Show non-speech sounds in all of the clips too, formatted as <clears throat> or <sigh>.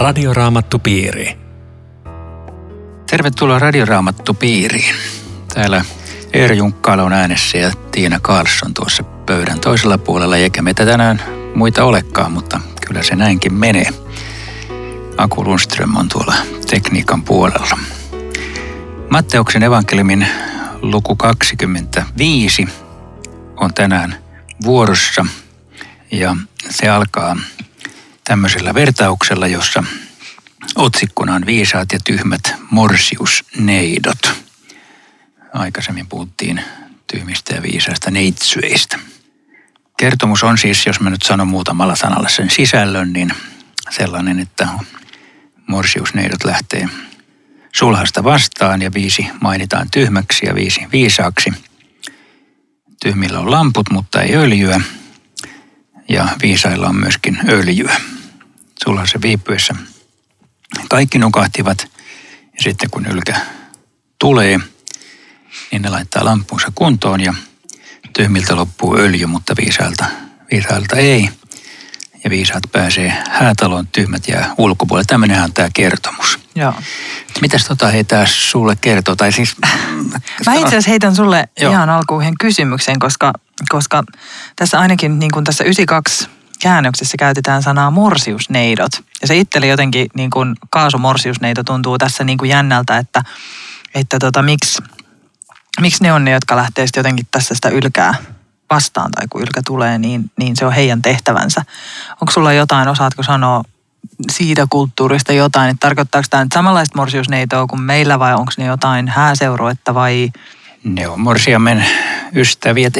Radioraamattupiiri. Tervetuloa Radioraamattupiiriin. Täällä Eero Junkkaala on äänessä ja Tiina Karlsson tuossa pöydän toisella puolella, eikä meitä tänään muita olekaan, mutta kyllä se näinkin menee. Aku Lundström on tuolla tekniikan puolella. Matteuksen evankeliumin luku 25 on tänään vuorossa ja se alkaa tämmöisellä vertauksella, jossa otsikkona on viisaat ja tyhmät morsiusneidot. Aikaisemmin puhuttiin tyhmistä ja viisaista neitsyistä. Kertomus on siis, jos mä nyt sanon muutamalla sanalla sen sisällön, niin sellainen, että morsiusneidot lähtee sulhasta vastaan ja viisi mainitaan tyhmäksi ja viisi viisaaksi. Tyhmillä on lamput, mutta ei öljyä ja viisailla on myöskin öljyä. Sulhasen viipyessä kaikki nukahtivat ja sitten kun ylkä tulee, niin ne laittaa lampunsa kuntoon ja tyhmiltä loppuu öljy, mutta viisailta, viisailta ei. Ja viisaat pääsee häätaloon, tyhmät jää ulkopuolelle. Tämmöinenhän on tämä kertomus. Joo. Mitäs tota heitä sulle kertoo? Tai siis, Mä itse asiassa heitän sulle Joo. ihan alkuun yhden kysymyksen, koska, koska tässä ainakin niin kuin tässä 92 käännöksessä käytetään sanaa morsiusneidot. Ja se itselle jotenkin niin kuin kaasumorsiusneito tuntuu tässä niin kuin jännältä, että, että tota, miksi, miksi ne on ne, jotka lähtee sitten jotenkin tässä sitä ylkää vastaan tai kun ylkä tulee, niin, niin se on heidän tehtävänsä. Onko sulla jotain, osaatko sanoa siitä kulttuurista jotain, että tarkoittaako tämä nyt samanlaista morsiusneitoa kuin meillä vai onko ne jotain hääseuroetta vai... Ne on morsiamen ystäviä.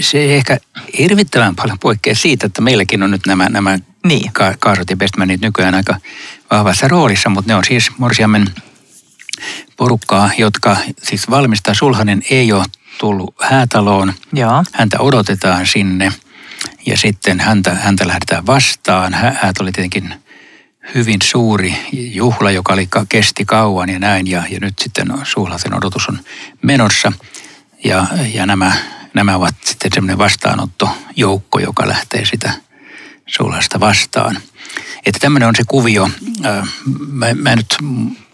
Se ei ehkä hirvittävän paljon poikkea siitä, että meilläkin on nyt nämä, nämä Niin. ka- kaarot ja bestmanit nykyään aika vahvassa roolissa, mutta ne on siis morsiamen porukkaa, jotka siis valmistaa. Sulhanen ei ole tullut häätaloon. Joo. Häntä odotetaan sinne ja sitten häntä, häntä lähdetään vastaan. Hä- Häät oli tietenkin hyvin suuri juhla, joka oli, kesti kauan ja näin. Ja, ja nyt sitten sulhasen odotus on menossa. Ja, ja nämä, nämä ovat sitten semmoinen vastaanottojoukko, joka lähtee sitä sulhasta vastaan. Että tämmöinen on se kuvio. Äh, Mä, mä en nyt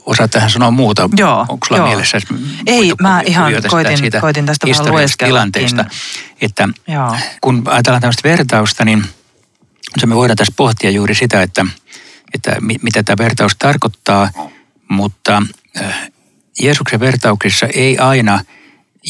osaa tähän sanoa muuta. Joo, Onko sulla joo. mielessä Ei, mä ihan koitin- siitä koitin tästä vähän tilanteesta. Että Joo. kun ajatellaan tämmöistä vertausta, niin se me voidaan tässä pohtia juuri sitä, että, että mi- mitä tämä vertaus tarkoittaa, mutta äh, Jeesuksen vertauksissa ei aina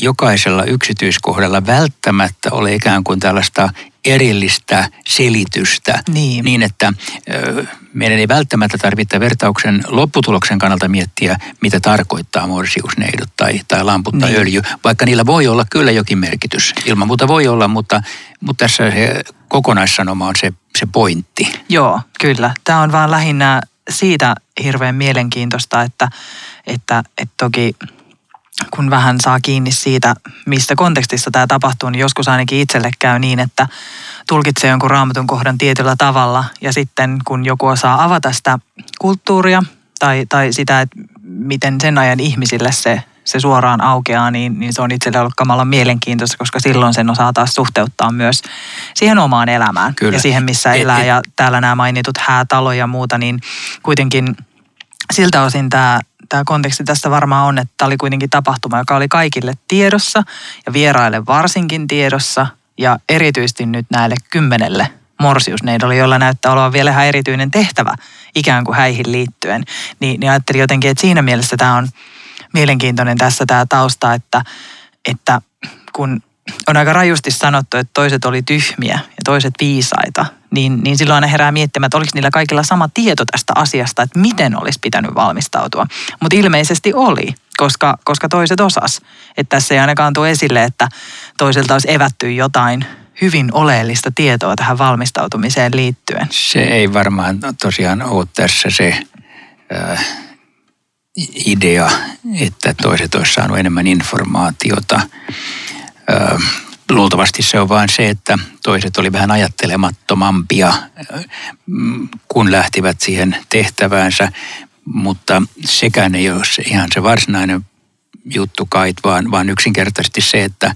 jokaisella yksityiskohdalla välttämättä ole ikään kuin tällaista erillistä selitystä. Niin. niin että ö, meidän ei välttämättä tarvitse vertauksen lopputuloksen kannalta miettiä, mitä tarkoittaa morsiusneidot tai, tai lamput tai Niin. öljy, vaikka niillä voi olla kyllä jokin merkitys. Ilman muuta voi olla, mutta, mutta tässä se kokonaissanoma on se, se pointti. Joo, kyllä. Tämä on vaan lähinnä siitä hirveän mielenkiintoista, että, että, että toki kun vähän saa kiinni siitä, mistä kontekstissa tämä tapahtuu, niin joskus ainakin itselle käy niin, että tulkitsee jonkun raamatun kohdan tietyllä tavalla ja sitten kun joku osaa avata sitä kulttuuria tai, tai sitä, että miten sen ajan ihmisille se, se suoraan aukeaa, niin, niin se on itselle ollut kamalan mielenkiintoista, koska silloin sen osaa taas suhteuttaa myös siihen omaan elämään Kyllä. ja siihen, missä Et- elää. et- Ja täällä nämä mainitut häätalo ja muuta, niin kuitenkin siltä osin tämä, tämä konteksti tässä varmaan on, että tämä oli kuitenkin tapahtuma, joka oli kaikille tiedossa ja vieraille varsinkin tiedossa ja erityisesti nyt näille kymmenelle morsiusneidolle, joilla näyttää olevan vielä ihan erityinen tehtävä ikään kuin häihin liittyen. Niin, niin ajattelin jotenkin, että siinä mielessä tämä on mielenkiintoinen tässä tämä tausta, että, että kun on aika rajusti sanottu, että toiset oli tyhmiä ja toiset viisaita, niin, niin silloin aina herää miettimään, että oliko niillä kaikilla sama tieto tästä asiasta, että miten olisi pitänyt valmistautua. Mutta ilmeisesti oli, koska, koska toiset osas. Että tässä ei ainakaan tule esille, että toiselta olisi evätty jotain hyvin oleellista tietoa tähän valmistautumiseen liittyen. Se ei varmaan tosiaan ole tässä se äh, idea, että toiset olisi saanut enemmän informaatiota. Luultavasti se on vain se, että toiset oli vähän ajattelemattomampia, kun lähtivät siihen tehtäväänsä, mutta sekään ei ole se, ihan se varsinainen juttu kait, vaan, vaan yksinkertaisesti se, että,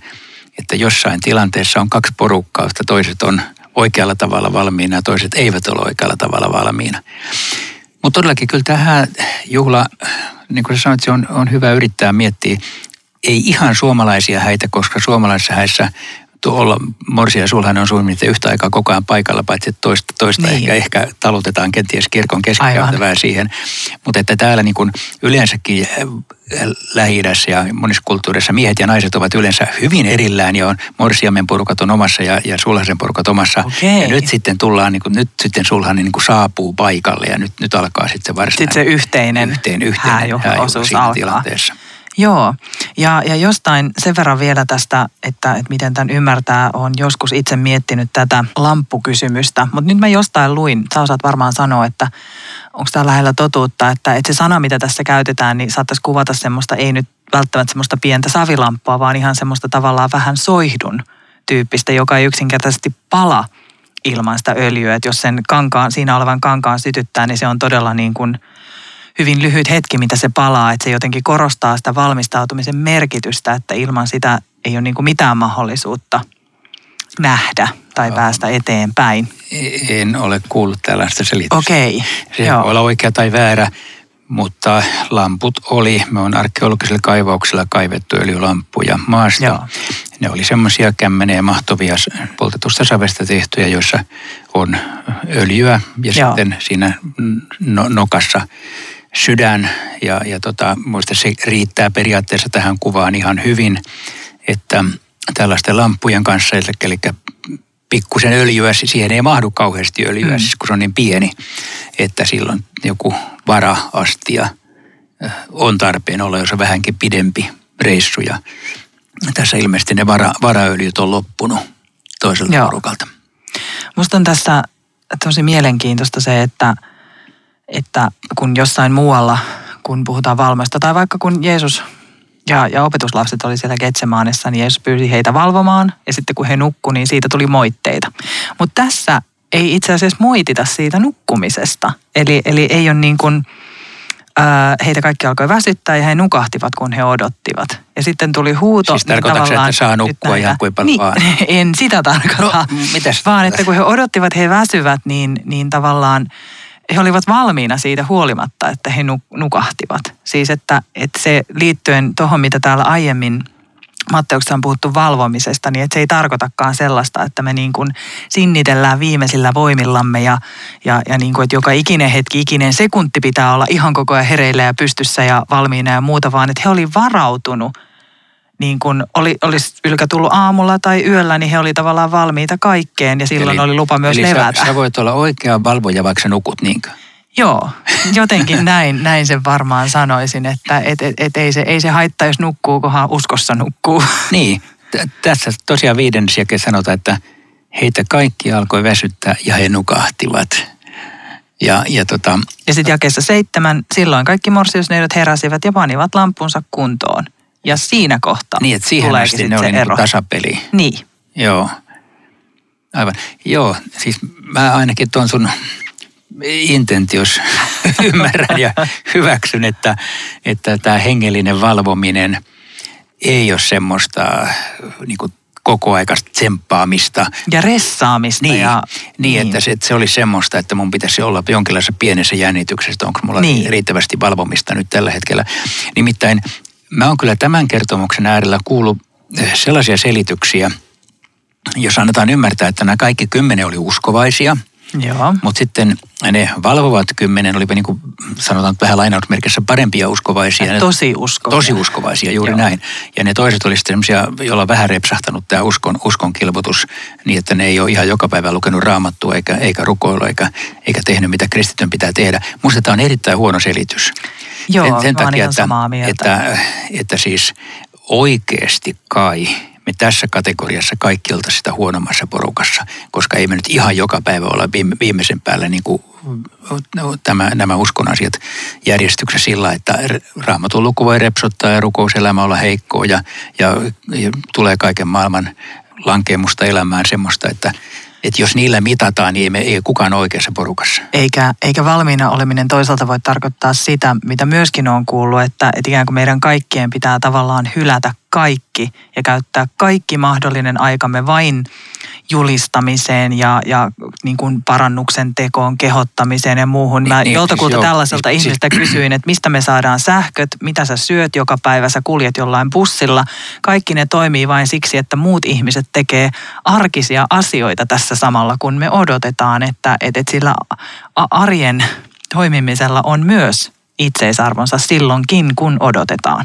että jossain tilanteessa on kaksi porukkaa, josta toiset on oikealla tavalla valmiina ja toiset eivät ole oikealla tavalla valmiina. Mutta todellakin kyllä tähän juhla, niin kuin sä sanoit, se on, on hyvä yrittää miettiä, ei ihan suomalaisia häitä, koska suomalaisissa häissä olla morsia ja sulhanen on suunnilleen yhtä aikaa koko ajan paikalla, paitsi toista, toista niin. ehkä, ehkä talutetaan kenties kirkon keskikäytävää siihen. Mutta että täällä niin kuin yleensäkin äh, lähi ja monissa kulttuureissa miehet ja naiset ovat yleensä hyvin erillään ja on morsiamen porukat on omassa ja, ja sulhasen porukat omassa. Okay. Ja nyt sitten tullaan, niin kuin, nyt sitten sulhanen niin kuin saapuu paikalle ja nyt, nyt alkaa sitten se varsinainen. Sitten se yhteinen, yhteen, yhteinen hääjuhlaosuus alkaa. tilanteessa. Joo, ja, ja jostain sen verran vielä tästä, että, että miten tämän ymmärtää, on joskus itse miettinyt tätä lamppukysymystä. Mutta nyt mä jostain luin, sä osaat varmaan sanoa, että onko tämä lähellä totuutta, että, että se sana, mitä tässä käytetään, niin saattaisi kuvata semmoista, ei nyt välttämättä semmoista pientä savilamppua, vaan ihan semmoista tavallaan vähän soihdun tyyppistä, joka ei yksinkertaisesti pala ilman sitä öljyä. Että jos sen kankaan, siinä olevan kankaan sytyttää, niin se on todella niin kuin – hyvin lyhyt hetki, mitä se palaa, että se jotenkin korostaa sitä valmistautumisen merkitystä, että ilman sitä ei ole niin kuin mitään mahdollisuutta nähdä tai päästä eteenpäin. En ole kuullut tällaista selitystä. Okei. Okay. Se Joo. voi olla oikea tai väärä, mutta lamput oli, me on arkeologisilla kaivauksilla kaivettu öljylamppuja maasta. Joo. Ne oli semmoisia kämmeneen mahtuvia poltetusta savesta tehtyjä, joissa on öljyä ja Joo. sitten siinä no, nokassa sydän ja, ja tota, muista se riittää periaatteessa tähän kuvaan ihan hyvin, että tällaisten lampujen kanssa, eli pikkusen öljyä, siihen ei mahdu kauheasti öljyä, mm. siis kun se on niin pieni, että silloin joku vara-astia on tarpeen olla, jos on vähänkin pidempi reissu. Ja tässä ilmeisesti ne vara, varaöljyt on loppunut toiselta Joo. porukalta. Musta on tässä tosi mielenkiintoista se, että – että kun jossain muualla, kun puhutaan valmoista, tai vaikka kun Jeesus ja, ja opetuslapset oli siellä Getsemaanessa, niin Jeesus pyysi heitä valvomaan, ja sitten kun he nukku, niin siitä tuli moitteita. Mutta tässä ei itse asiassa moitita siitä nukkumisesta. Eli, eli ei ole niin kuin, heitä kaikki alkoi väsyttää ja he nukahtivat, kun he odottivat. Ja sitten tuli huuto. Siis tarkoitatko että saa nukkua ihan kuin paljon niin, vaan? <laughs> En sitä tarkoita. No, mitäs? Vaan että kun he odottivat, he väsyvät, niin, niin tavallaan he olivat valmiina siitä huolimatta, että he nukahtivat. Siis että, että se liittyen tuohon, mitä täällä aiemmin Matteuksessa on puhuttu valvomisesta, niin että se ei tarkoitakaan sellaista, että me niin kuin sinnitellään viimeisillä voimillamme ja, ja, ja niin kuin, että joka ikinen hetki, ikinen sekunti pitää olla ihan koko ajan hereillä ja pystyssä ja valmiina ja muuta, vaan että he oli varautunut – niin kun oli, olisi ylkä tullut aamulla tai yöllä, niin he oli tavallaan valmiita kaikkeen ja silloin eli, oli lupa myös eli levätä. Sä, sä voit olla oikea valvoja, vaikka sä nukut niinkö? Joo, jotenkin <laughs> näin, näin sen varmaan sanoisin, että et, et, et ei, se, ei se haittaa, jos nukkuu, kunhan uskossa nukkuu. <laughs> Niin, t- tässä tosiaan viidennes jälkeen sanotaan, että heitä kaikki alkoi väsyttää ja he nukahtivat. Ja, ja, tota, ja sitten jakeessa seitsemän, silloin kaikki morsiusneidot heräsivät ja panivat lampunsa kuntoon. Ja siinä kohtaa Niin, että siihen asti ne oli niin tasapeli. Niin. Joo. Aivan. Joo, siis mä ainakin tuon sun intentios <laughs> ymmärrän ja hyväksyn, että, että tämä hengellinen valvominen ei ole semmoista niin kuin koko aikaista tsemppaamista. Ja ressaamista. Niin, ja, niin, niin. Että, se, että se olisi semmoista, että mun pitäisi olla jonkinlaisessa pienessä jännityksessä, onko mulla niin. riittävästi valvomista nyt tällä hetkellä. Nimittäin Mä oon kyllä tämän kertomuksen äärellä kuullut eh, sellaisia selityksiä, jos annetaan ymmärtää, että nämä kaikki kymmenen oli uskovaisia. Joo. Mutta sitten ne valvovat kymmenen olivat niin kuin sanotaan vähän lainausmerkissä parempia uskovaisia. Tosi uskovaisia. Tosi uskovaisia, juuri Joo. näin. Ja ne toiset olisivat sellaisia, joilla on vähän repsahtanut tämä uskon, uskon kilvotus niin, että ne ei ole ihan joka päivä lukenut raamattua eikä, eikä rukoilla eikä, eikä tehnyt mitä kristityn pitää tehdä. Musta tämä on erittäin huono selitys. Joo, sen, sen takia, että, että, että siis oikeasti kai me tässä kategoriassa kaikki oltaisiin sitä huonommassa porukassa, koska ei me nyt ihan joka päivä olla viime, viimeisen päällä niin kuin no, tämä, nämä uskon asiat järjestyksessä sillä, että raamatun luku voi repsottaa ja rukouselämä olla heikkoa ja, ja, ja tulee kaiken maailman lankemusta elämään semmoista, että että jos niillä mitataan, niin ei, ei kukaan oikeassa porukassa. Eikä, eikä valmiina oleminen toisaalta voi tarkoittaa sitä, mitä myöskin on kuullut, että, että ikään kuin meidän kaikkien pitää tavallaan hylätä kaikki ja käyttää kaikki mahdollinen aikamme vain julistamiseen ja, ja niin kuin parannuksen tekoon, kehottamiseen ja muuhun. Mä niin, niin joltakulta siis tällaiselta joo, ihmiseltä siis... kysyin, että mistä me saadaan sähköt, mitä sä syöt joka päivä, sä kuljet jollain bussilla. Kaikki ne toimii vain siksi, että muut ihmiset tekee arkisia asioita tässä samalla, kun me odotetaan, että, että sillä arjen toimimisella on myös itseisarvonsa silloinkin, kun odotetaan.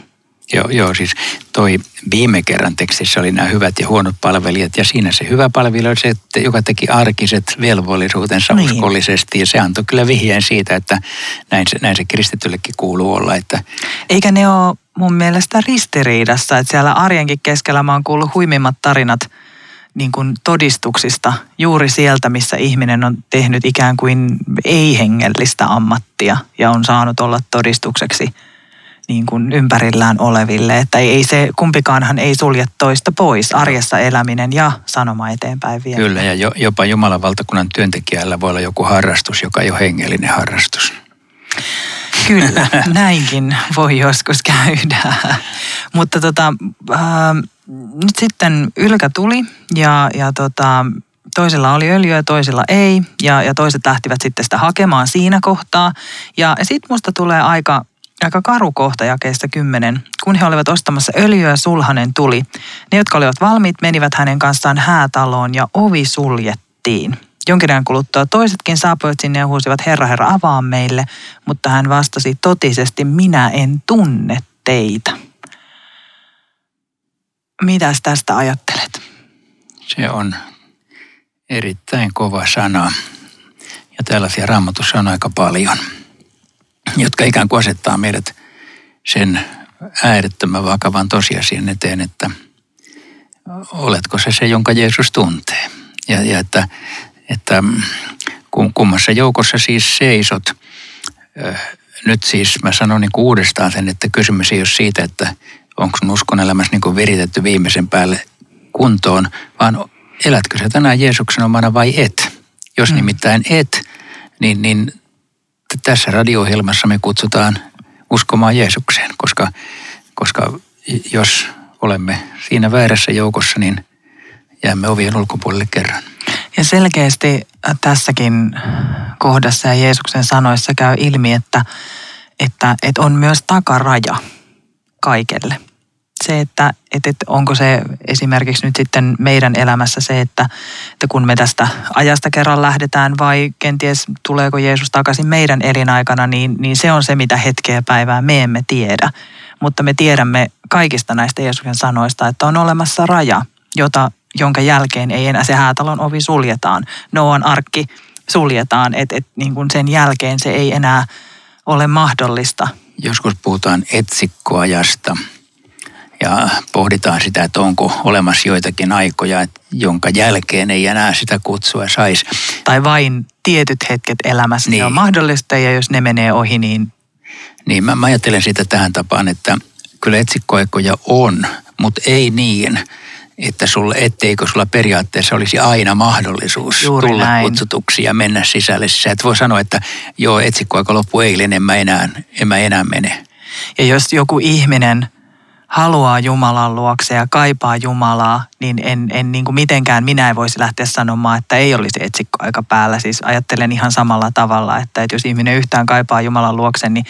Joo, joo, siis toi viime kerran tekstissä oli nämä hyvät ja huonot palvelijat ja siinä se hyvä palvelija oli se, että, joka teki arkiset velvollisuutensa niin. uskollisesti ja se antoi kyllä vihjeen siitä, että näin se, näin se kristityllekin kuuluu olla. Että... Eikä ne ole mun mielestä ristiriidassa, että siellä arjenkin keskellä mä oon kuullut huimimmat tarinat – niin kuin todistuksista juuri sieltä, missä ihminen on tehnyt ikään kuin ei-hengellistä ammattia ja on saanut olla todistukseksi niin kuin ympärillään oleville. Että ei se, kumpikaanhan ei sulje toista pois, arjessa eläminen ja sanoma eteenpäin vielä. Kyllä, ja jopa Jumalan valtakunnan työntekijällä voi olla joku harrastus, joka ei ole hengellinen harrastus. Kyllä, <laughs> näinkin voi joskus käydä. Mutta tota, äh, nyt sitten ylkä tuli ja, ja tota, toisilla oli öljyä ja toisilla ei. Ja, ja toiset lähtivät sitten sitä hakemaan siinä kohtaa. Ja, ja sitten musta tulee aika, aika karu kohta jakeesta kymmenen. Kun he olivat ostamassa öljyä, sulhanen tuli. Ne, jotka olivat valmiit, menivät hänen kanssaan häätaloon ja ovi suljettiin. Jonkin ajan kuluttua toisetkin saapuivat sinne ja huusivat, Herra, Herra, avaa meille. Mutta hän vastasi totisesti, minä en tunne teitä. Mitäs tästä ajattelet? Se on erittäin kova sana. Ja tällaisia raamatussa on aika paljon, jotka ikään kuin asettaa meidät sen äärettömän vakavan tosiasian eteen, että oletko se se, jonka Jeesus tuntee. Ja, ja että, että kummassa joukossa siis seisot. Nyt siis mä sanon niin uudestaan sen, että kysymys ei ole siitä, että onko sun uskon elämässä niin viritetty viimeisen päälle kuntoon, vaan elätkö sä tänään Jeesuksen omana vai et? Jos mm. nimittäin et, niin, niin tässä radio-ohjelmassa me kutsutaan uskomaan Jeesukseen, koska, koska jos olemme siinä väärässä joukossa, niin jäämme ovien ulkopuolelle kerran. Ja selkeästi tässäkin kohdassa ja Jeesuksen sanoissa käy ilmi, että, että, että on myös takaraja kaikelle se, että, että, että onko se esimerkiksi nyt sitten meidän elämässä se, että, että kun me tästä ajasta kerran lähdetään vai kenties tuleeko Jeesus takaisin meidän elinaikana, niin, niin se on se, mitä hetkeä päivää me emme tiedä. Mutta me tiedämme kaikista näistä Jeesuksen sanoista, että on olemassa raja, jota, jonka jälkeen ei enää se häätalon ovi suljetaan. Noan arkki suljetaan, että, että niin sen jälkeen se ei enää ole mahdollista. Joskus puhutaan etsikkoajasta – ja pohditaan sitä, että onko olemassa joitakin aikoja, jonka jälkeen ei enää sitä kutsua saisi. Tai vain tietyt hetket elämässä niin. on mahdollista ja jos ne menee ohi, niin... Niin, mä, mä ajattelen sitä tähän tapaan, että kyllä etsikkoaikoja on, mutta ei niin, että sulle, etteikö sulla periaatteessa olisi aina mahdollisuus Juuri tulla näin. kutsutuksi ja mennä sisälle. Sä et voi sanoa, että joo, etsikkoaika loppu eilen, en mä enää, en mä enää mene. Ja jos joku ihminen haluaa Jumalan luokse ja kaipaa Jumalaa, niin en, en niin kuin mitenkään minä ei voisi lähteä sanomaan, että ei olisi etsikkoaika päällä. Siis ajattelen ihan samalla tavalla, että, että jos ihminen yhtään kaipaa Jumalan luokse, niin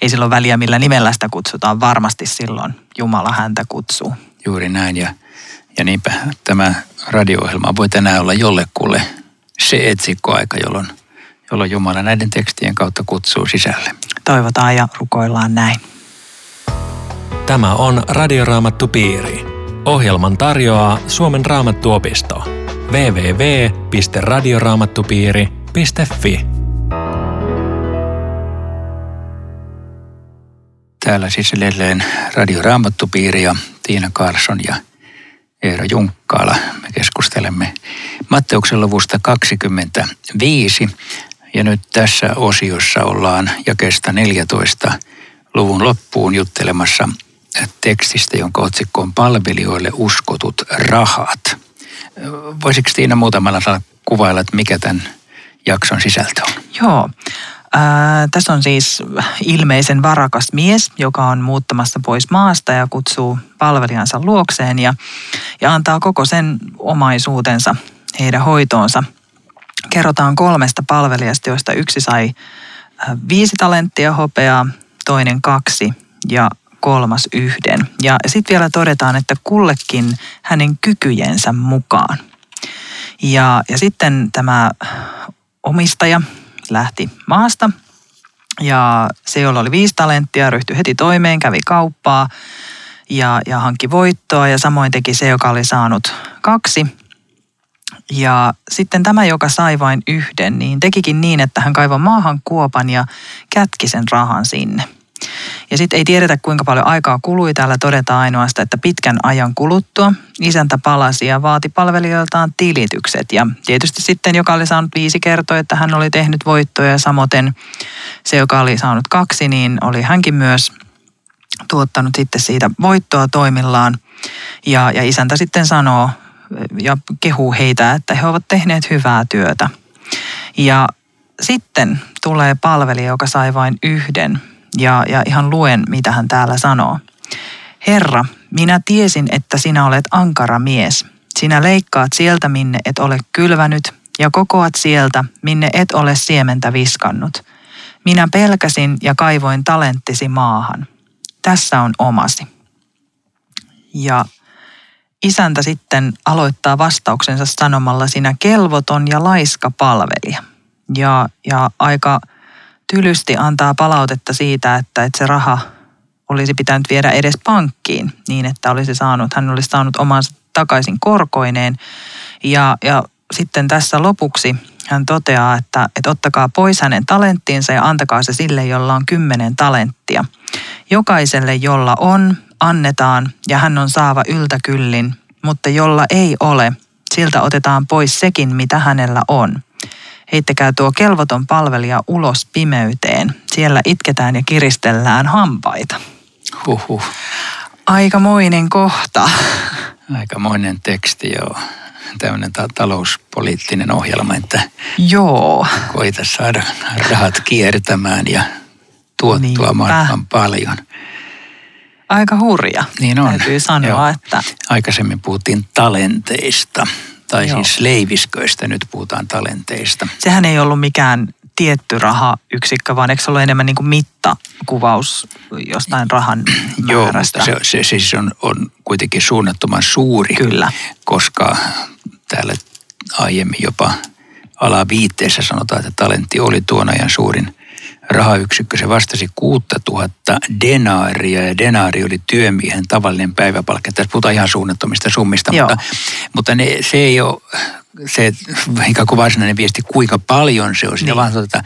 ei silloin väliä millä nimellä sitä kutsutaan. Varmasti silloin Jumala häntä kutsuu. Juuri näin ja, ja niinpä tämä radio-ohjelma voi tänään olla jollekulle se etsikkoaika, jolloin, jolloin Jumala näiden tekstien kautta kutsuu sisälle. Toivotaan ja rukoillaan näin. Tämä on Radioraamattu Piiri. Ohjelman tarjoaa Suomen raamattuopisto. www.radioraamattupiiri.fi Täällä siis edelleen Radio Raamattupiiri ja Tiina Karlsson ja Eero Junkkaala. Me keskustelemme Matteuksen luvusta 25 ja nyt tässä osiossa ollaan jakesta 14 luvun loppuun juttelemassa tekstistä, jonka otsikko on Palvelijoille uskotut rahat. Voisiko Tiina muutamalla saa kuvailla, että mikä tämän jakson sisältö on? Joo. Ää, tässä on siis ilmeisen varakas mies, joka on muuttamassa pois maasta ja kutsuu palvelijansa luokseen ja, ja antaa koko sen omaisuutensa heidän hoitoonsa. Kerrotaan kolmesta palvelijasta, joista yksi sai viisi talenttia hopeaa, toinen kaksi ja kolmas yhden. Ja sitten vielä todetaan, että kullekin hänen kykyjensä mukaan. Ja, ja sitten tämä omistaja lähti maasta ja se, jolla oli viisi talenttia, ryhtyi heti toimeen, kävi kauppaa ja, ja hankki voittoa ja samoin teki se, joka oli saanut kaksi. Ja sitten tämä, joka sai vain yhden, niin tekikin niin, että hän kaivoi maahan kuopan ja kätki sen rahan sinne. Ja sitten ei tiedetä kuinka paljon aikaa kului. Täällä todetaan ainoastaan, että pitkän ajan kuluttua isäntä palasi ja vaati palvelijoiltaan tilitykset. Ja tietysti sitten, joka oli saanut viisi kertoa, että hän oli tehnyt voittoja ja samoin se, joka oli saanut kaksi, niin oli hänkin myös tuottanut sitten siitä voittoa toimillaan. Ja, ja isäntä sitten sanoo ja kehuu heitä, että he ovat tehneet hyvää työtä. Ja sitten tulee palvelija, joka sai vain yhden ja, ja ihan luen, mitä hän täällä sanoo. Herra, minä tiesin, että sinä olet ankara mies. Sinä leikkaat sieltä, minne et ole kylvänyt, ja kokoat sieltä, minne et ole siementä viskannut. Minä pelkäsin ja kaivoin talenttisi maahan. Tässä on omasi. Ja isäntä sitten aloittaa vastauksensa sanomalla sinä kelvoton ja laiska palvelija. Ja, ja aika tylysti antaa palautetta siitä, että, että se raha olisi pitänyt viedä edes pankkiin niin, että olisi saanut, hän olisi saanut omansa takaisin korkoineen. Ja, ja sitten tässä lopuksi hän toteaa, että, että ottakaa pois hänen talenttiinsa ja antakaa se sille, jolla on kymmenen talenttia. Jokaiselle, jolla on, annetaan ja hän on saava yltäkyllin, mutta jolla ei ole, siltä otetaan pois sekin, mitä hänellä on heittäkää tuo kelvoton palvelija ulos pimeyteen. Siellä itketään ja kiristellään hampaita. Huhhuh. Aikamoinen kohta. Aikamoinen teksti, joo. Tämmöinen ta- talouspoliittinen ohjelma, että joo. koita saada rahat kiertämään ja tuottua Niinpä. mahdollisimman paljon. Aika hurja. Niin on. Täytyy sanoa, joo. että... Aikaisemmin puhuttiin talenteista tai Joo. siis leivisköistä, nyt puhutaan talenteista. Sehän ei ollut mikään tietty rahayksikkö, vaan eikö se ole enemmän niin kuin mittakuvaus jostain rahan <clears throat> Joo, mutta se, se, se siis on, on kuitenkin suunnattoman suuri. Kyllä. Koska täällä aiemmin jopa alaviitteessä sanotaan, että talentti oli tuon ajan suurin rahayksikkö. Se vastasi 6000 denaaria ja denaari oli työmiehen tavallinen päiväpalkka. Tässä puhutaan ihan suunnattomista summista, Joo. mutta, mutta ne, se ei ole se ikään kuin varsinainen viesti, kuinka paljon se on. Siinä niin. vaan tuota,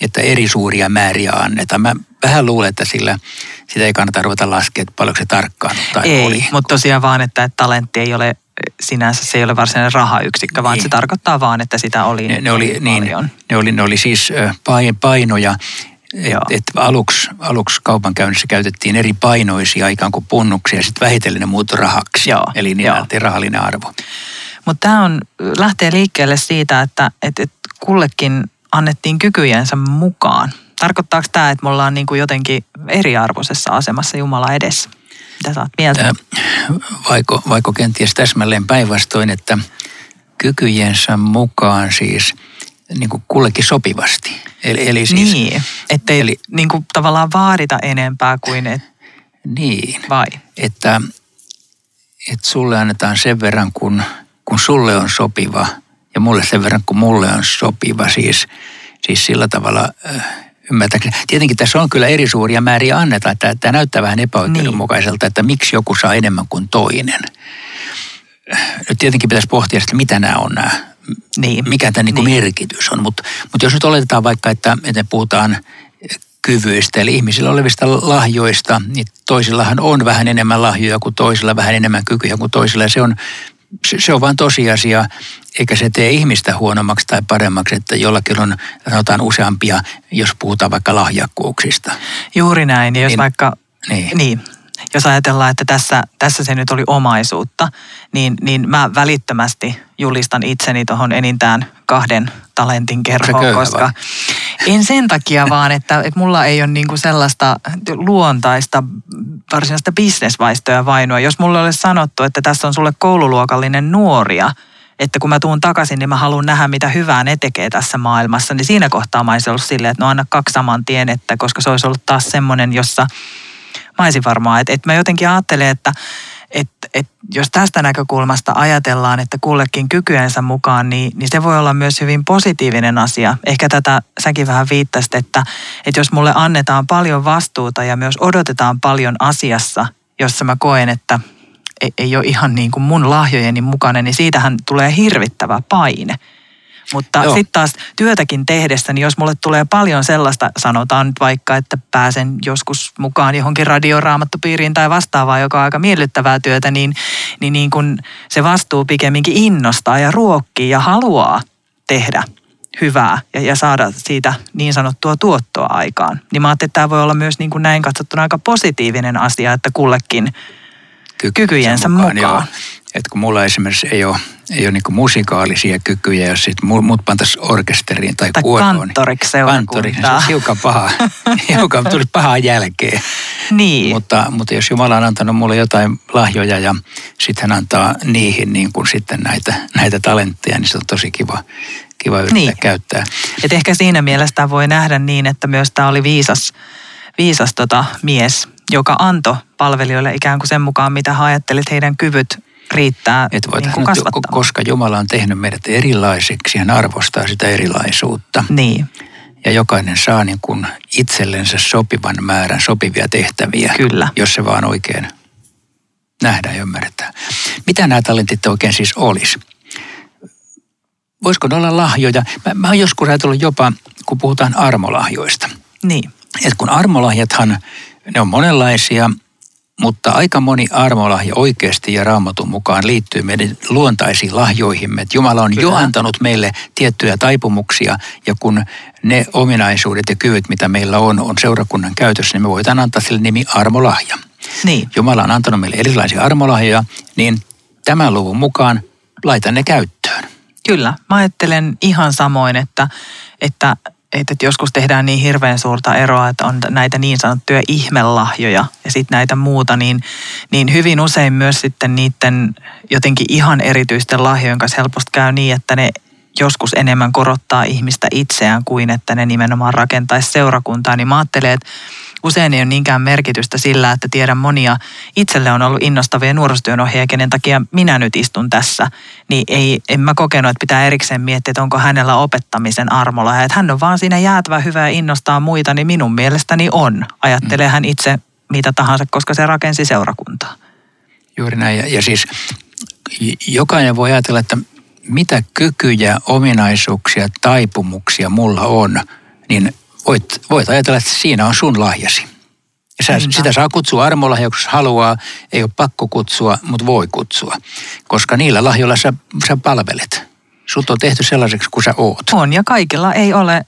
että eri suuria määriä annetaan. Mä vähän luulen, että sillä sitä ei kannata ruveta laskemaan, että paljonko se tarkkaan tai Ei, oli. mutta tosiaan vaan, että, että talentti ei ole sinänsä se ei ole varsinainen rahayksikkö, vaan niin. se tarkoittaa vaan, että sitä oli ne, ne oli, niin, ne oli, ne oli siis painoja, et, et aluksi, aluksi kaupankäynnissä käytettiin eri painoisia ikään kuin punnuksia ja sitten vähitellen ne muuttui rahaksi. Joo. Eli niin rahallinen arvo. Mutta tämä on, lähtee liikkeelle siitä, että et, et kullekin annettiin kykyjensä mukaan. Tarkoittaako tämä, että me ollaan niin kuin jotenkin eriarvoisessa asemassa Jumala edessä? Mitä sä oot mieltä? Vaiko, vaiko kenties täsmälleen päinvastoin, että kykyjensä mukaan siis niin kuin kullekin sopivasti. Eli, eli siis, niin, ettei eli, niin kuin tavallaan vaadita enempää kuin et, Niin, vai? Että, että sulle annetaan sen verran, kun, kun sulle on sopiva ja mulle sen verran, kun mulle on sopiva. Siis, siis sillä tavalla äh, ymmärtääkseni. Tietenkin tässä on kyllä eri suuria määriä anneta, että tämä näyttää vähän epäoikeudenmukaiselta, niin. että miksi joku saa enemmän kuin toinen. Nyt tietenkin pitäisi pohtia, että mitä nämä on nämä niin. mikä tämä niin. niin. merkitys on. Mutta mut jos nyt oletetaan vaikka, että, että puhutaan kyvyistä, eli ihmisillä olevista lahjoista, niin toisillahan on vähän enemmän lahjoja kuin toisilla, vähän enemmän kykyjä kuin toisilla. Ja se on, se, se on vain tosiasia, eikä se tee ihmistä huonommaksi tai paremmaksi, että jollakin on sanotaan useampia, jos puhutaan vaikka lahjakkuuksista. Juuri näin, ja jos niin, vaikka... Niin. niin jos ajatellaan, että tässä, tässä se nyt oli omaisuutta, niin, niin mä välittömästi julistan itseni tuohon enintään kahden talentin kerhoon, koska vai? en sen takia <laughs> vaan, että, että mulla ei ole niinku sellaista luontaista varsinaista bisnesvaistoja vainoa. Jos mulle olisi sanottu, että tässä on sulle koululuokallinen nuoria, että kun mä tuun takaisin, niin mä haluan nähdä, mitä hyvää ne tekee tässä maailmassa. Niin siinä kohtaa mä olisin ollut silleen, että no anna kaksi saman tien, että koska se olisi ollut taas semmoinen, jossa mä varmaan, että, että mä jotenkin ajattelen, että, että, että jos tästä näkökulmasta ajatellaan, että kullekin kykyensä mukaan, niin, niin se voi olla myös hyvin positiivinen asia. Ehkä tätä säkin vähän viittasit, että, että jos mulle annetaan paljon vastuuta ja myös odotetaan paljon asiassa, jossa mä koen, että ei, ei ole ihan niin kuin mun lahjojeni mukainen, niin siitähän tulee hirvittävä paine. Mutta sitten taas työtäkin tehdessä, niin jos mulle tulee paljon sellaista, sanotaan nyt vaikka, että pääsen joskus mukaan johonkin radioraamattupiiriin tai vastaavaa, joka on aika miellyttävää työtä, niin, niin, niin kun se vastuu pikemminkin innostaa ja ruokkii ja haluaa tehdä hyvää ja, ja saada siitä niin sanottua tuottoa aikaan. Niin mä ajattelin, että tämä voi olla myös niin kuin näin katsottuna aika positiivinen asia, että kullekin kykyjensä mukaan. mukaan. Että kun mulla esimerkiksi ei ole, ei ole niin musikaalisia kykyjä, jos sitten mut pantaisiin orkesteriin tai, tai kuoroon. Niin kanttoriksi Kanttoriksi, se on hiukan paha. <laughs> hiukan tuli pahaa jälkeen. Niin. Mutta, mutta jos Jumala on antanut mulle jotain lahjoja ja sitten hän antaa niihin niin kuin sitten näitä, näitä talentteja, niin se on tosi kiva, kiva yrittää niin. käyttää. Et ehkä siinä mielessä voi nähdä niin, että myös tämä oli viisas, viisas tota mies, joka antoi palvelijoille ikään kuin sen mukaan, mitä he ajattelivat heidän kyvyt riittää Et voit niin kasvattaa. Koska Jumala on tehnyt meidät erilaisiksi, hän arvostaa sitä erilaisuutta. Niin. Ja jokainen saa niin kuin itsellensä sopivan määrän sopivia tehtäviä. Kyllä. Jos se vaan oikein nähdään ja ymmärretään. Mitä nämä talentit oikein siis olisi? Voisiko ne olla lahjoja? Mä, mä oon joskus ajatellut jopa, kun puhutaan armolahjoista. Niin. Et kun armolahjathan, ne on monenlaisia – mutta aika moni armolahja oikeasti ja raamatun mukaan liittyy meidän luontaisiin lahjoihimme. Että Jumala on Kyllä. jo antanut meille tiettyjä taipumuksia ja kun ne ominaisuudet ja kyvyt, mitä meillä on, on seurakunnan käytössä, niin me voidaan antaa sille nimi armolahja. Niin. Jumala on antanut meille erilaisia armolahjoja, niin tämän luvun mukaan laitan ne käyttöön. Kyllä, mä ajattelen ihan samoin, että, että että joskus tehdään niin hirveän suurta eroa, että on näitä niin sanottuja ihmelahjoja ja sitten näitä muuta, niin, niin hyvin usein myös sitten niiden jotenkin ihan erityisten lahjojen kanssa helposti käy niin, että ne joskus enemmän korottaa ihmistä itseään kuin että ne nimenomaan rakentaisi seurakuntaa. Niin mä ajattelen, että usein ei ole niinkään merkitystä sillä, että tiedän monia itselle on ollut innostavia nuorisotyönohjeja, kenen takia minä nyt istun tässä. Niin ei, en mä kokenut, että pitää erikseen miettiä, että onko hänellä opettamisen armolla. Ja että hän on vaan siinä jäätävä hyvä ja innostaa muita, niin minun mielestäni on. Ajattelee hän itse mitä tahansa, koska se rakensi seurakuntaa. Juuri näin. Ja, ja siis jokainen voi ajatella, että mitä kykyjä, ominaisuuksia, taipumuksia mulla on, niin voit, voit ajatella, että siinä on sun lahjasi. Ja sä, sitä saa kutsua armolahjaksi, jos haluaa. Ei ole pakko kutsua, mutta voi kutsua. Koska niillä lahjoilla sä, sä palvelet. Sut on tehty sellaiseksi kuin sä oot. On, ja kaikilla ei ole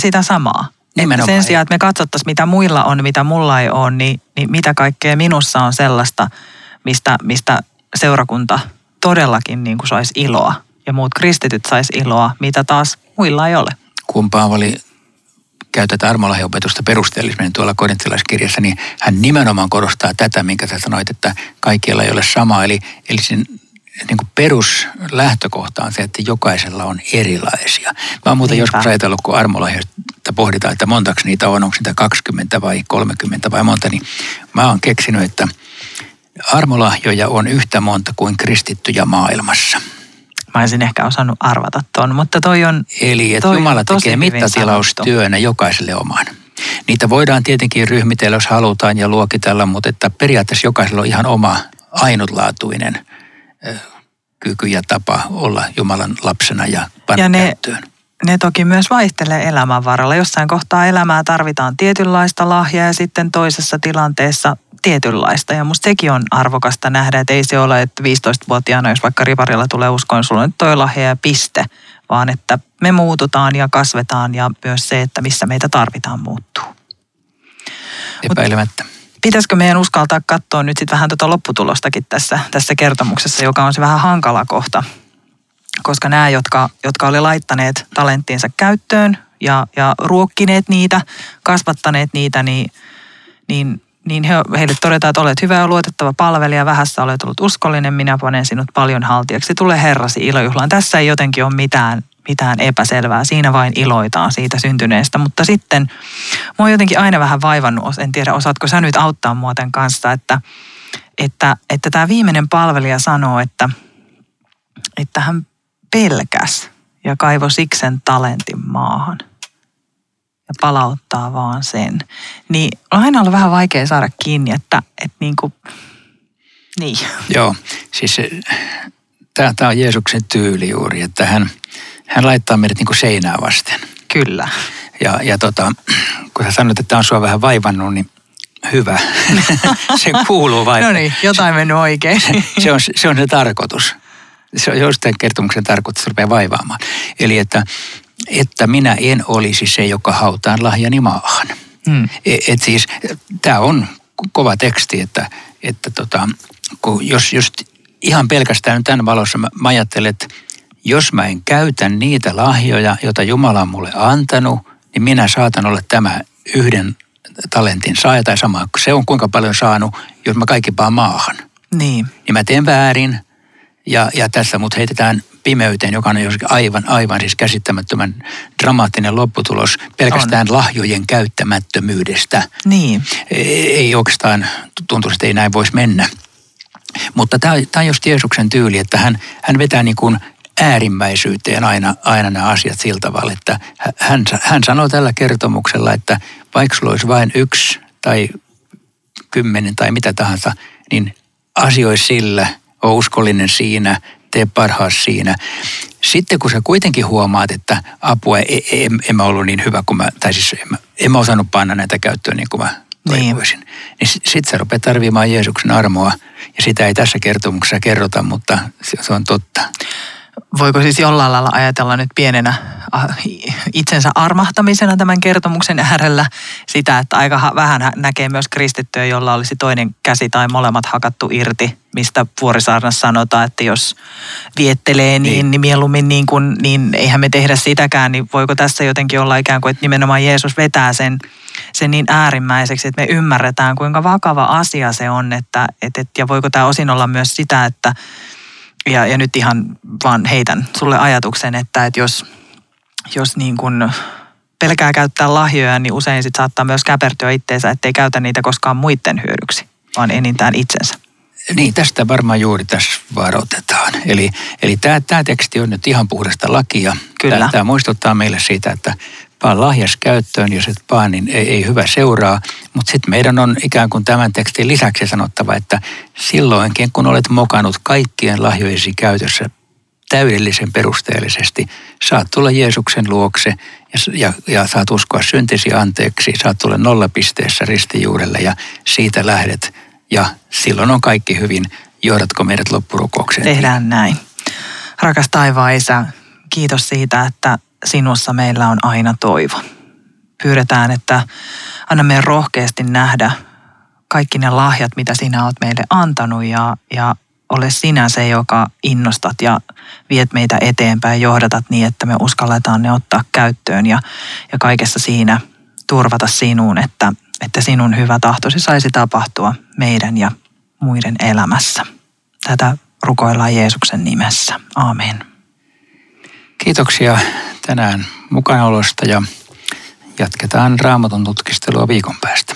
sitä samaa. Nimenomaan. Sen sijaan, että me katsottaisiin, mitä muilla on, mitä mulla ei ole, niin, niin mitä kaikkea minussa on sellaista, mistä, mistä seurakunta todellakin niin kuin saisi iloa. Ja muut kristityt saisi iloa, mitä taas muilla ei ole. Kun Paavali käytetään armolahjopetusta perusteellisemmin tuolla korintilaiskirjassa, niin hän nimenomaan korostaa tätä, minkä sä sanoit, että kaikilla ei ole sama. Eli, eli sen niin kuin peruslähtökohta on se, että jokaisella on erilaisia. Mä oon muuten Niinpä. joskus ajatellut, kun armolahjoista pohditaan, että montako niitä on, onko niitä 20 vai 30 vai monta, niin mä oon keksinyt, että armolahjoja on yhtä monta kuin kristittyjä maailmassa – Mä olisin ehkä osannut arvata ton, mutta toi on Eli että Jumala tekee mittatilaustyönä jokaiselle oman. Niitä voidaan tietenkin ryhmitellä, jos halutaan ja luokitella, mutta että periaatteessa jokaisella on ihan oma ainutlaatuinen kyky ja tapa olla Jumalan lapsena ja panna ja ne, käyttöön. Ne toki myös vaihtelee elämän varrella. Jossain kohtaa elämää tarvitaan tietynlaista lahjaa ja sitten toisessa tilanteessa tietynlaista. Ja musta sekin on arvokasta nähdä, että ei se ole, että 15-vuotiaana, jos vaikka riparilla tulee uskoon, sulla on nyt toi lahja ja piste, vaan että me muututaan ja kasvetaan ja myös se, että missä meitä tarvitaan muuttuu. Epäilemättä. Mut pitäisikö meidän uskaltaa katsoa nyt sitten vähän tuota lopputulostakin tässä, tässä kertomuksessa, joka on se vähän hankala kohta. Koska nämä, jotka, jotka oli laittaneet talenttiinsa käyttöön ja, ja ruokkineet niitä, kasvattaneet niitä, niin, niin niin he, heille todetaan, että olet hyvä ja luotettava palvelija, vähässä olet ollut uskollinen, minä panen sinut paljon haltijaksi. Tule herrasi ilojuhlaan. Tässä ei jotenkin ole mitään, mitään epäselvää, siinä vain iloitaan siitä syntyneestä. Mutta sitten mua on jotenkin aina vähän vaivannut, en tiedä osaatko sä nyt auttaa mua tämän kanssa, että, että, että tämä viimeinen palvelija sanoo, että, että hän pelkäs ja kaivo siksen talentin maahan – ja palauttaa vaan sen. Niin on aina ollut vähän vaikea saada kiinni, että, että niin kuin, niin. Joo, siis tämä on Jeesuksen tyyli juuri, että hän, hän laittaa meidät niin kuin seinää vasten. Kyllä. Ja, ja tota, kun sä sanoit, että tämä on sua vähän vaivannut, niin hyvä. <laughs> se kuuluu vain. no niin, jotain mennyt oikein. se, on, se on se tarkoitus. Se on jostain kertomuksen tarkoitus, että se rupeaa vaivaamaan. Eli että että minä en olisi se, joka hautaan lahjani maahan. Hmm. Et, et siis tämä on kova teksti, että, että tota, kun jos just ihan pelkästään tämän valossa mä, mä ajattelen, että jos mä en käytä niitä lahjoja, joita Jumala on mulle antanut, niin minä saatan olla tämä yhden talentin saaja tai sama. Se on kuinka paljon saanut, jos mä kaikki vaan maahan. Niin. Niin mä teen väärin ja, ja tässä mut heitetään pimeyteen, joka on aivan, aivan siis käsittämättömän dramaattinen lopputulos pelkästään on. lahjojen käyttämättömyydestä. Niin. Ei, ei oikeastaan tuntuu, että ei näin voisi mennä. Mutta tämä, tämä on just Jeesuksen tyyli, että hän, hän vetää niin kuin äärimmäisyyteen aina, aina nämä asiat sillä tavalla, että hän, hän sanoo tällä kertomuksella, että vaikka sulla olisi vain yksi tai kymmenen tai mitä tahansa, niin asioi sillä, ole uskollinen siinä, tee parhaas siinä. Sitten kun sä kuitenkin huomaat, että apua, en, en, en mä ollut niin hyvä kuin mä, tai siis en mä, en mä osannut panna näitä käyttöön niin kuin mä toivoisin. Niin, niin sitten sit sä rupeat tarvimaan Jeesuksen armoa. Ja sitä ei tässä kertomuksessa kerrota, mutta se, se on totta voiko siis jollain lailla ajatella nyt pienenä äh, itsensä armahtamisena tämän kertomuksen äärellä sitä, että aika vähän näkee myös kristittyjä, jolla olisi toinen käsi tai molemmat hakattu irti, mistä Vuorisaarnassa sanotaan, että jos viettelee niin, niin. niin mieluummin niin kuin, niin eihän me tehdä sitäkään, niin voiko tässä jotenkin olla ikään kuin, että nimenomaan Jeesus vetää sen, sen niin äärimmäiseksi, että me ymmärretään, kuinka vakava asia se on, että, että, ja voiko tämä osin olla myös sitä, että ja, ja nyt ihan vaan heitän sulle ajatuksen, että, että jos, jos niin kuin pelkää käyttää lahjoja, niin usein sit saattaa myös käpertyä itteensä, ettei käytä niitä koskaan muiden hyödyksi, vaan enintään itsensä. Niin, tästä varmaan juuri tässä varoitetaan. Eli, eli tämä, tämä teksti on nyt ihan puhdasta lakia. Kyllä. Tämä, tämä muistuttaa meille siitä, että vaan lahjas käyttöön, jos et vaan, niin ei, ei hyvä seuraa. Mutta sitten meidän on ikään kuin tämän tekstin lisäksi sanottava, että silloinkin kun olet mokannut kaikkien lahjojesi käytössä täydellisen perusteellisesti, saat tulla Jeesuksen luokse ja, ja, ja saat uskoa syntisi anteeksi, saat tulla nollapisteessä ristijuurelle ja siitä lähdet ja silloin on kaikki hyvin. Johdatko meidät loppurukoukseen? Tehdään näin. Rakas taivaan Isä, kiitos siitä, että sinussa meillä on aina toivo. Pyydetään, että anna meidän rohkeasti nähdä kaikki ne lahjat, mitä sinä olet meille antanut ja, ja ole sinä se, joka innostat ja viet meitä eteenpäin, johdatat niin, että me uskalletaan ne ottaa käyttöön ja, ja kaikessa siinä turvata sinuun, että, että sinun hyvä tahtosi saisi tapahtua meidän ja muiden elämässä. Tätä rukoillaan Jeesuksen nimessä. Amen. Kiitoksia tänään mukanaolosta ja jatketaan raamatun tutkistelua viikon päästä.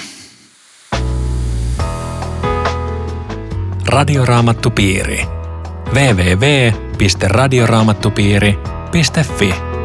Radioraamattupiiri. www.radioraamattupiiri.fi